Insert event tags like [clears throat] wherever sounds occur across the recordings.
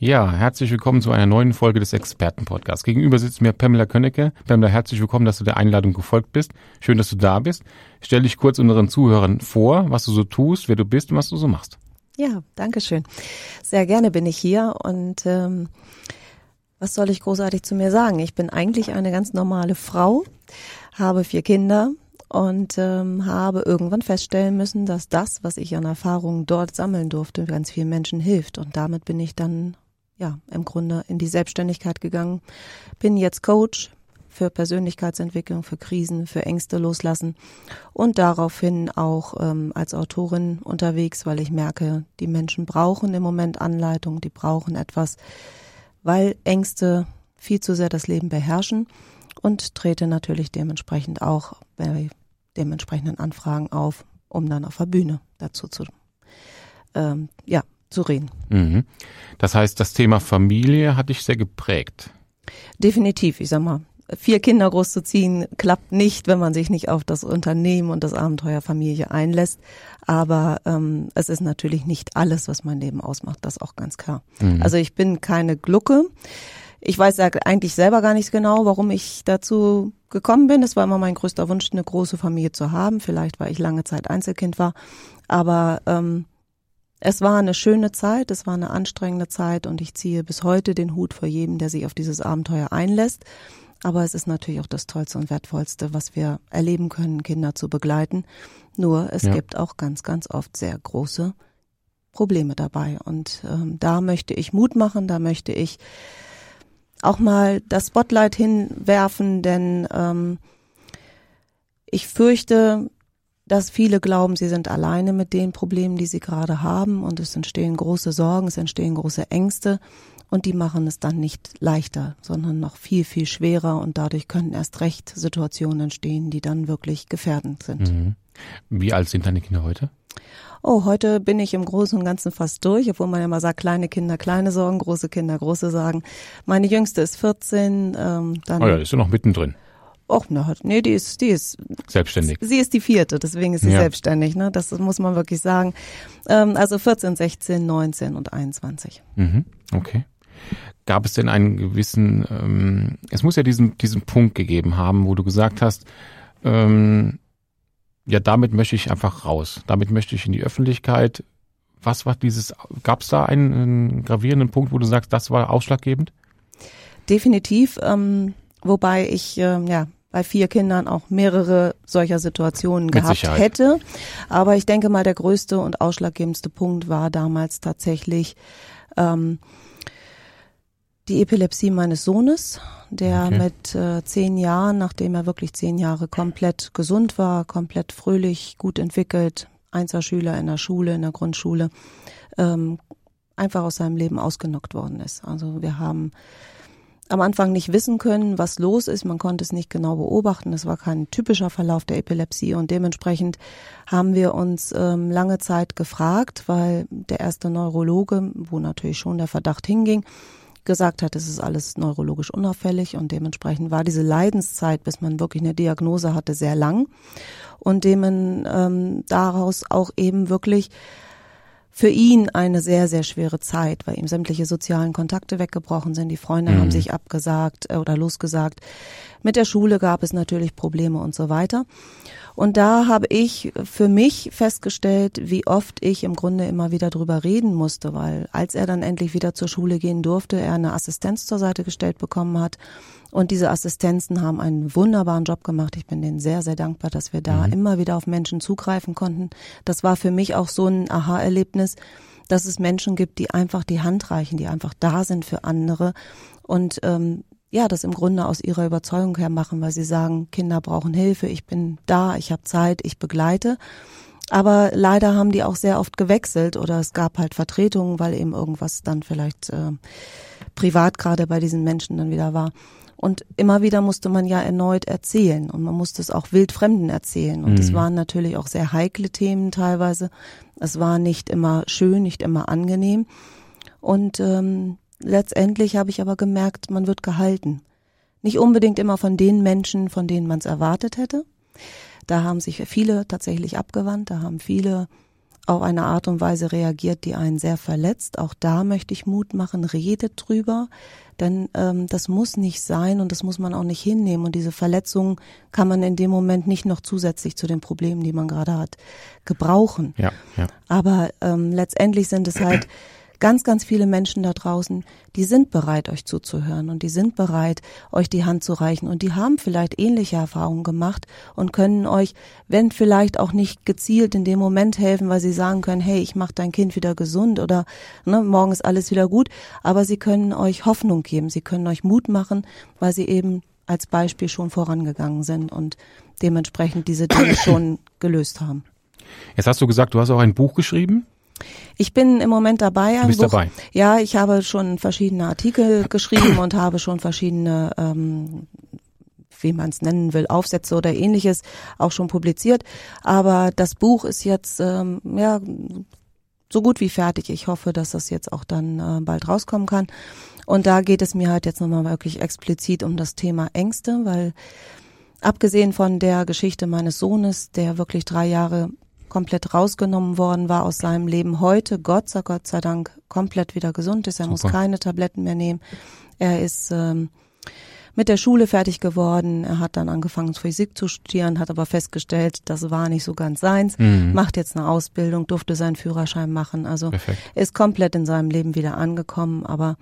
Ja, herzlich willkommen zu einer neuen Folge des Expertenpodcasts. Gegenüber sitzt mir Pamela Könnecke. Pamela, herzlich willkommen, dass du der Einladung gefolgt bist. Schön, dass du da bist. Stell dich kurz unseren Zuhörern vor, was du so tust, wer du bist und was du so machst. Ja, danke schön. Sehr gerne bin ich hier und ähm, was soll ich großartig zu mir sagen? Ich bin eigentlich eine ganz normale Frau, habe vier Kinder und ähm, habe irgendwann feststellen müssen, dass das, was ich an Erfahrungen dort sammeln durfte, ganz vielen Menschen hilft. Und damit bin ich dann ja, im Grunde in die Selbstständigkeit gegangen. Bin jetzt Coach für Persönlichkeitsentwicklung, für Krisen, für Ängste loslassen und daraufhin auch ähm, als Autorin unterwegs, weil ich merke, die Menschen brauchen im Moment Anleitung, die brauchen etwas, weil Ängste viel zu sehr das Leben beherrschen und trete natürlich dementsprechend auch bei dementsprechenden Anfragen auf, um dann auf der Bühne dazu zu, ähm, ja, zu reden. Mhm. Das heißt, das Thema Familie hat dich sehr geprägt. Definitiv, ich sag mal, vier Kinder großzuziehen klappt nicht, wenn man sich nicht auf das Unternehmen und das Abenteuer Familie einlässt. Aber ähm, es ist natürlich nicht alles, was mein Leben ausmacht, das auch ganz klar. Mhm. Also ich bin keine Glucke. Ich weiß ja eigentlich selber gar nicht genau, warum ich dazu gekommen bin. Es war immer mein größter Wunsch, eine große Familie zu haben. Vielleicht, weil ich lange Zeit Einzelkind war. Aber ähm, es war eine schöne Zeit, es war eine anstrengende Zeit und ich ziehe bis heute den Hut vor jedem, der sich auf dieses Abenteuer einlässt. Aber es ist natürlich auch das Tollste und Wertvollste, was wir erleben können, Kinder zu begleiten. Nur es ja. gibt auch ganz, ganz oft sehr große Probleme dabei. Und ähm, da möchte ich Mut machen, da möchte ich auch mal das Spotlight hinwerfen, denn ähm, ich fürchte, dass viele glauben, sie sind alleine mit den Problemen, die sie gerade haben und es entstehen große Sorgen, es entstehen große Ängste und die machen es dann nicht leichter, sondern noch viel, viel schwerer und dadurch können erst recht Situationen entstehen, die dann wirklich gefährdend sind. Mhm. Wie alt sind deine Kinder heute? Oh, heute bin ich im Großen und Ganzen fast durch, obwohl man ja mal sagt, kleine Kinder kleine Sorgen, große Kinder große Sorgen. Meine jüngste ist 14. Ähm, dann oh ja, ist ja noch mittendrin. Och, na, nee, die ist, die ist selbstständig. Sie ist die vierte, deswegen ist sie ja. selbstständig, ne? Das muss man wirklich sagen. Ähm, also 14, 16, 19 und 21. Mhm, okay. Gab es denn einen gewissen, ähm, es muss ja diesen, diesen Punkt gegeben haben, wo du gesagt hast, ähm, ja, damit möchte ich einfach raus. Damit möchte ich in die Öffentlichkeit. Was war dieses, gab es da einen, einen gravierenden Punkt, wo du sagst, das war ausschlaggebend? Definitiv, ähm, wobei ich, äh, ja, bei vier Kindern auch mehrere solcher Situationen Mit gehabt Sicherheit. hätte. Aber ich denke mal, der größte und ausschlaggebendste Punkt war damals tatsächlich ähm, die Epilepsie meines Sohnes, der okay. mit äh, zehn Jahren, nachdem er wirklich zehn Jahre komplett gesund war, komplett fröhlich, gut entwickelt, Einzelschüler in der Schule, in der Grundschule, ähm, einfach aus seinem Leben ausgenockt worden ist. Also wir haben am Anfang nicht wissen können, was los ist. Man konnte es nicht genau beobachten. Es war kein typischer Verlauf der Epilepsie und dementsprechend haben wir uns ähm, lange Zeit gefragt, weil der erste Neurologe, wo natürlich schon der Verdacht hinging, gesagt hat, es ist alles neurologisch unauffällig und dementsprechend war diese Leidenszeit, bis man wirklich eine Diagnose hatte, sehr lang und dem ähm, daraus auch eben wirklich für ihn eine sehr, sehr schwere Zeit, weil ihm sämtliche sozialen Kontakte weggebrochen sind. Die Freunde mhm. haben sich abgesagt äh, oder losgesagt. Mit der Schule gab es natürlich Probleme und so weiter. Und da habe ich für mich festgestellt, wie oft ich im Grunde immer wieder drüber reden musste, weil als er dann endlich wieder zur Schule gehen durfte, er eine Assistenz zur Seite gestellt bekommen hat. Und diese Assistenzen haben einen wunderbaren Job gemacht. Ich bin denen sehr, sehr dankbar, dass wir da mhm. immer wieder auf Menschen zugreifen konnten. Das war für mich auch so ein Aha-Erlebnis, dass es Menschen gibt, die einfach die Hand reichen, die einfach da sind für andere. Und ähm, ja, das im Grunde aus ihrer Überzeugung her machen, weil sie sagen, Kinder brauchen Hilfe, ich bin da, ich habe Zeit, ich begleite. Aber leider haben die auch sehr oft gewechselt oder es gab halt Vertretungen, weil eben irgendwas dann vielleicht äh, privat gerade bei diesen Menschen dann wieder war. Und immer wieder musste man ja erneut erzählen und man musste es auch wildfremden erzählen. Und es mhm. waren natürlich auch sehr heikle Themen teilweise. Es war nicht immer schön, nicht immer angenehm. Und ähm, letztendlich habe ich aber gemerkt, man wird gehalten. Nicht unbedingt immer von den Menschen, von denen man es erwartet hätte. Da haben sich viele tatsächlich abgewandt, da haben viele auf eine Art und Weise reagiert, die einen sehr verletzt. Auch da möchte ich Mut machen, redet drüber, denn ähm, das muss nicht sein und das muss man auch nicht hinnehmen. Und diese Verletzungen kann man in dem Moment nicht noch zusätzlich zu den Problemen, die man gerade hat, gebrauchen. Ja, ja. Aber ähm, letztendlich sind es halt ganz, ganz viele Menschen da draußen, die sind bereit, euch zuzuhören und die sind bereit, euch die Hand zu reichen und die haben vielleicht ähnliche Erfahrungen gemacht und können euch, wenn vielleicht auch nicht gezielt in dem Moment helfen, weil sie sagen können, hey, ich mache dein Kind wieder gesund oder ne, morgen ist alles wieder gut, aber sie können euch Hoffnung geben, sie können euch Mut machen, weil sie eben als Beispiel schon vorangegangen sind und dementsprechend diese Dinge schon gelöst haben. Jetzt hast du gesagt, du hast auch ein Buch geschrieben. Ich bin im Moment dabei. Ein bist Buch. dabei. Ja, ich habe schon verschiedene Artikel [clears throat] geschrieben und habe schon verschiedene, ähm, wie man es nennen will, Aufsätze oder ähnliches auch schon publiziert. Aber das Buch ist jetzt ähm, ja so gut wie fertig. Ich hoffe, dass das jetzt auch dann äh, bald rauskommen kann. Und da geht es mir halt jetzt nochmal wirklich explizit um das Thema Ängste, weil abgesehen von der Geschichte meines Sohnes, der wirklich drei Jahre komplett rausgenommen worden war aus seinem Leben. Heute, Gott sei Gott sei Dank, komplett wieder gesund ist. Er Super. muss keine Tabletten mehr nehmen. Er ist ähm, mit der Schule fertig geworden. Er hat dann angefangen, Physik zu studieren, hat aber festgestellt, das war nicht so ganz seins. Mhm. Macht jetzt eine Ausbildung, durfte seinen Führerschein machen. Also Perfekt. ist komplett in seinem Leben wieder angekommen. Aber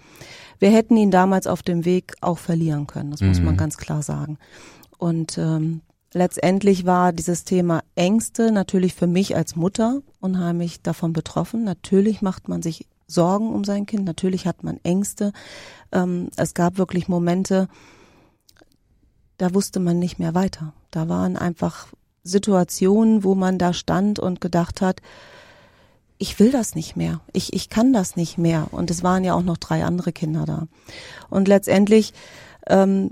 wir hätten ihn damals auf dem Weg auch verlieren können. Das mhm. muss man mhm. ganz klar sagen. Und ähm, letztendlich war dieses Thema Ängste natürlich für mich als Mutter unheimlich davon betroffen. Natürlich macht man sich Sorgen um sein Kind, natürlich hat man Ängste. Ähm, es gab wirklich Momente, da wusste man nicht mehr weiter. Da waren einfach Situationen, wo man da stand und gedacht hat, ich will das nicht mehr, ich, ich kann das nicht mehr. Und es waren ja auch noch drei andere Kinder da. Und letztendlich ähm,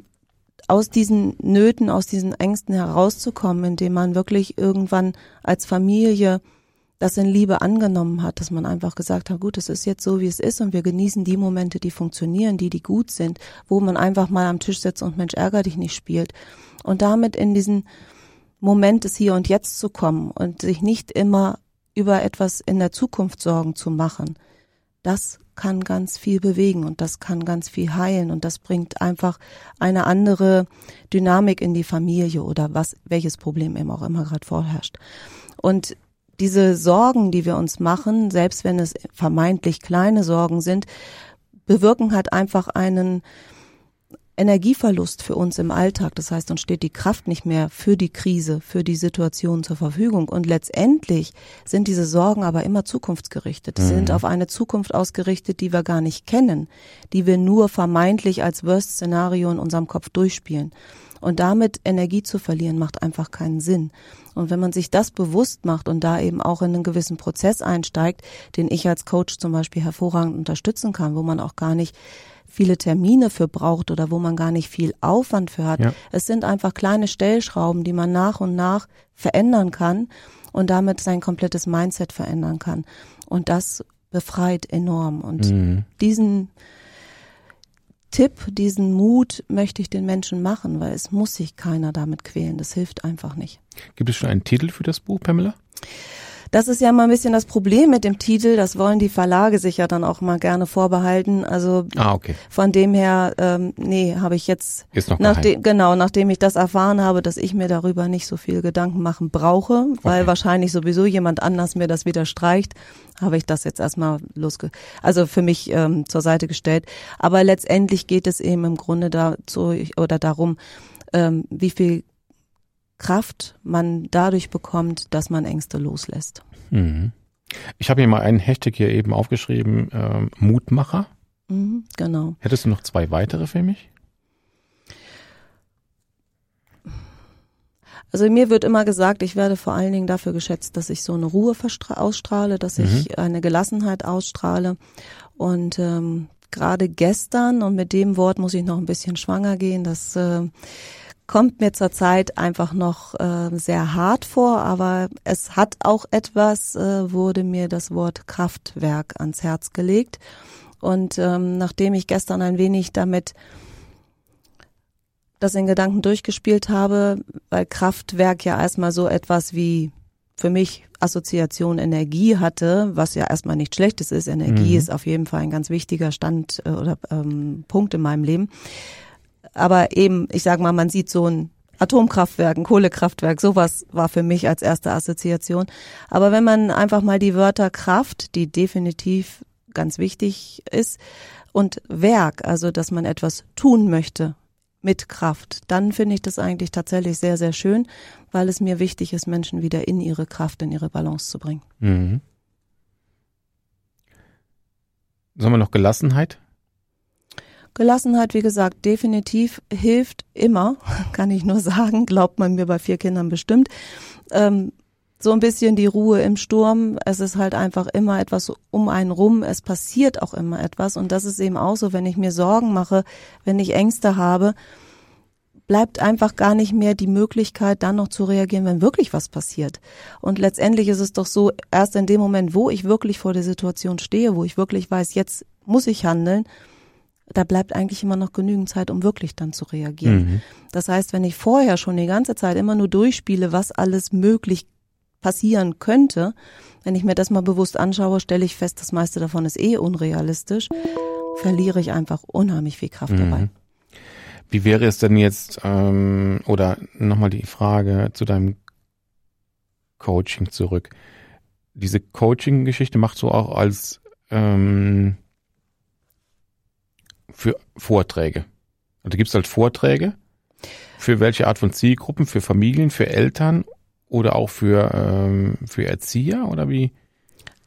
aus diesen Nöten, aus diesen Ängsten herauszukommen, indem man wirklich irgendwann als Familie das in Liebe angenommen hat, dass man einfach gesagt hat, gut, es ist jetzt so, wie es ist und wir genießen die Momente, die funktionieren, die, die gut sind, wo man einfach mal am Tisch sitzt und Mensch, ärger dich nicht spielt. Und damit in diesen Moment des Hier und Jetzt zu kommen und sich nicht immer über etwas in der Zukunft Sorgen zu machen, das kann ganz viel bewegen und das kann ganz viel heilen und das bringt einfach eine andere Dynamik in die Familie oder was, welches Problem eben auch immer gerade vorherrscht. Und diese Sorgen, die wir uns machen, selbst wenn es vermeintlich kleine Sorgen sind, bewirken halt einfach einen Energieverlust für uns im Alltag. Das heißt, uns steht die Kraft nicht mehr für die Krise, für die Situation zur Verfügung. Und letztendlich sind diese Sorgen aber immer zukunftsgerichtet. Sie mhm. sind auf eine Zukunft ausgerichtet, die wir gar nicht kennen, die wir nur vermeintlich als Worst-Szenario in unserem Kopf durchspielen. Und damit Energie zu verlieren, macht einfach keinen Sinn. Und wenn man sich das bewusst macht und da eben auch in einen gewissen Prozess einsteigt, den ich als Coach zum Beispiel hervorragend unterstützen kann, wo man auch gar nicht viele Termine für braucht oder wo man gar nicht viel Aufwand für hat. Ja. Es sind einfach kleine Stellschrauben, die man nach und nach verändern kann und damit sein komplettes Mindset verändern kann. Und das befreit enorm. Und mhm. diesen Tipp, diesen Mut möchte ich den Menschen machen, weil es muss sich keiner damit quälen. Das hilft einfach nicht. Gibt es schon einen Titel für das Buch, Pamela? Das ist ja mal ein bisschen das Problem mit dem Titel. Das wollen die Verlage sich ja dann auch mal gerne vorbehalten. Also ah, okay. von dem her, ähm, nee, habe ich jetzt ist noch nachdem, genau, nachdem ich das erfahren habe, dass ich mir darüber nicht so viel Gedanken machen brauche, weil okay. wahrscheinlich sowieso jemand anders mir das wieder streicht, habe ich das jetzt erstmal losge, also für mich ähm, zur Seite gestellt. Aber letztendlich geht es eben im Grunde dazu oder darum, ähm, wie viel Kraft man dadurch bekommt, dass man Ängste loslässt. Mhm. Ich habe hier mal einen Hashtag hier eben aufgeschrieben, äh, Mutmacher. Mhm, genau. Hättest du noch zwei weitere für mich? Also mir wird immer gesagt, ich werde vor allen Dingen dafür geschätzt, dass ich so eine Ruhe ausstrahle, dass mhm. ich eine Gelassenheit ausstrahle. Und ähm, gerade gestern, und mit dem Wort muss ich noch ein bisschen schwanger gehen, das äh, kommt mir zurzeit einfach noch äh, sehr hart vor, aber es hat auch etwas, äh, wurde mir das Wort Kraftwerk ans Herz gelegt. Und ähm, nachdem ich gestern ein wenig damit das in Gedanken durchgespielt habe, weil Kraftwerk ja erstmal so etwas wie für mich Assoziation Energie hatte, was ja erstmal nichts Schlechtes ist. Energie mhm. ist auf jeden Fall ein ganz wichtiger Stand äh, oder ähm, Punkt in meinem Leben. Aber eben, ich sag mal, man sieht so ein Atomkraftwerk, ein Kohlekraftwerk, sowas war für mich als erste Assoziation. Aber wenn man einfach mal die Wörter Kraft, die definitiv ganz wichtig ist, und Werk, also dass man etwas tun möchte, mit Kraft, dann finde ich das eigentlich tatsächlich sehr, sehr schön, weil es mir wichtig ist, Menschen wieder in ihre Kraft, in ihre Balance zu bringen. Mhm. Sollen wir noch Gelassenheit? Gelassenheit, wie gesagt, definitiv hilft immer, [laughs] kann ich nur sagen, glaubt man mir bei vier Kindern bestimmt. Ähm, so ein bisschen die Ruhe im Sturm. Es ist halt einfach immer etwas um einen rum. Es passiert auch immer etwas. Und das ist eben auch so, wenn ich mir Sorgen mache, wenn ich Ängste habe, bleibt einfach gar nicht mehr die Möglichkeit, dann noch zu reagieren, wenn wirklich was passiert. Und letztendlich ist es doch so, erst in dem Moment, wo ich wirklich vor der Situation stehe, wo ich wirklich weiß, jetzt muss ich handeln, da bleibt eigentlich immer noch genügend Zeit, um wirklich dann zu reagieren. Mhm. Das heißt, wenn ich vorher schon die ganze Zeit immer nur durchspiele, was alles möglich passieren könnte, wenn ich mir das mal bewusst anschaue, stelle ich fest, das meiste davon ist eh unrealistisch, verliere ich einfach unheimlich viel Kraft mhm. dabei. Wie wäre es denn jetzt, ähm, oder nochmal die Frage zu deinem Coaching zurück. Diese Coaching-Geschichte machst du auch als ähm, für Vorträge. Also gibt es halt Vorträge für welche Art von Zielgruppen? Für Familien, für Eltern oder auch für, ähm, für Erzieher oder wie?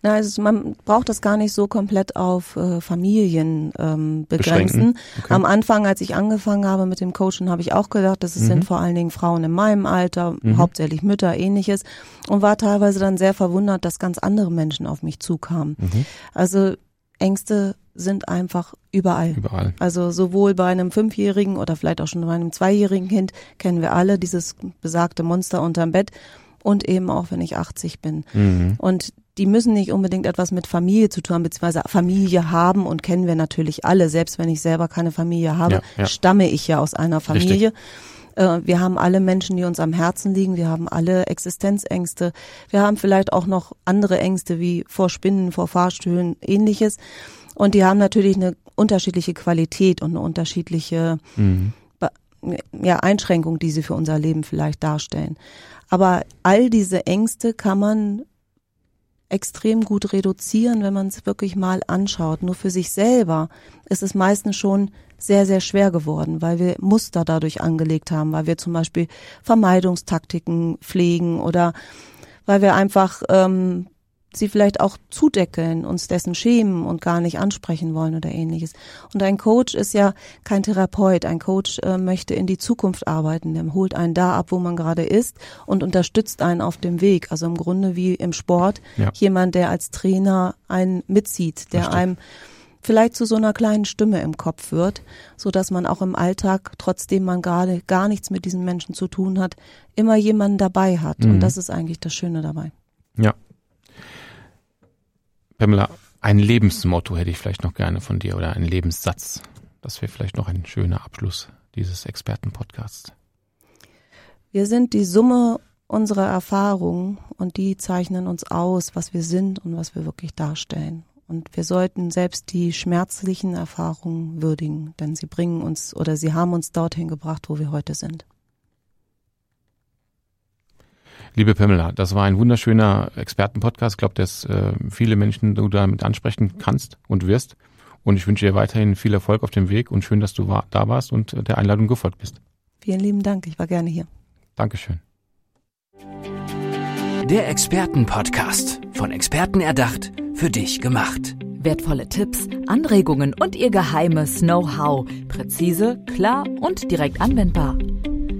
Na, also man braucht das gar nicht so komplett auf äh, Familien ähm, begrenzen. Okay. Am Anfang, als ich angefangen habe mit dem Coachen, habe ich auch gedacht, das mhm. sind vor allen Dingen Frauen in meinem Alter, mhm. hauptsächlich Mütter, ähnliches, und war teilweise dann sehr verwundert, dass ganz andere Menschen auf mich zukamen. Mhm. Also Ängste sind einfach überall. Überall. Also sowohl bei einem Fünfjährigen oder vielleicht auch schon bei einem Zweijährigen Kind kennen wir alle dieses besagte Monster unterm Bett und eben auch, wenn ich 80 bin. Mhm. Und die müssen nicht unbedingt etwas mit Familie zu tun haben, beziehungsweise Familie haben und kennen wir natürlich alle. Selbst wenn ich selber keine Familie habe, ja, ja. stamme ich ja aus einer Familie. Äh, wir haben alle Menschen, die uns am Herzen liegen. Wir haben alle Existenzängste. Wir haben vielleicht auch noch andere Ängste wie vor Spinnen, vor Fahrstühlen, ähnliches. Und die haben natürlich eine unterschiedliche Qualität und eine unterschiedliche mhm. ja, Einschränkung, die sie für unser Leben vielleicht darstellen. Aber all diese Ängste kann man extrem gut reduzieren, wenn man es wirklich mal anschaut. Nur für sich selber ist es meistens schon sehr, sehr schwer geworden, weil wir Muster dadurch angelegt haben, weil wir zum Beispiel Vermeidungstaktiken pflegen oder weil wir einfach ähm, sie vielleicht auch zudeckeln, uns dessen schämen und gar nicht ansprechen wollen oder ähnliches. Und ein Coach ist ja kein Therapeut. Ein Coach äh, möchte in die Zukunft arbeiten. Der holt einen da ab, wo man gerade ist und unterstützt einen auf dem Weg. Also im Grunde wie im Sport ja. jemand, der als Trainer einen mitzieht, der einem vielleicht zu so einer kleinen Stimme im Kopf wird, so dass man auch im Alltag, trotzdem man gerade gar nichts mit diesen Menschen zu tun hat, immer jemanden dabei hat. Mhm. Und das ist eigentlich das Schöne dabei. Ja, Pamela, ein Lebensmotto hätte ich vielleicht noch gerne von dir oder einen Lebenssatz. Das wäre vielleicht noch ein schöner Abschluss dieses Expertenpodcasts. Wir sind die Summe unserer Erfahrungen und die zeichnen uns aus, was wir sind und was wir wirklich darstellen. Und wir sollten selbst die schmerzlichen Erfahrungen würdigen, denn sie bringen uns oder sie haben uns dorthin gebracht, wo wir heute sind. Liebe Pamela, das war ein wunderschöner Expertenpodcast. Ich glaube, dass äh, viele Menschen du damit ansprechen kannst und wirst. Und ich wünsche dir weiterhin viel Erfolg auf dem Weg und schön, dass du war, da warst und äh, der Einladung gefolgt bist. Vielen lieben Dank. Ich war gerne hier. Dankeschön. Der Expertenpodcast. Von Experten erdacht, für dich gemacht. Wertvolle Tipps, Anregungen und ihr geheimes Know-how. Präzise, klar und direkt anwendbar.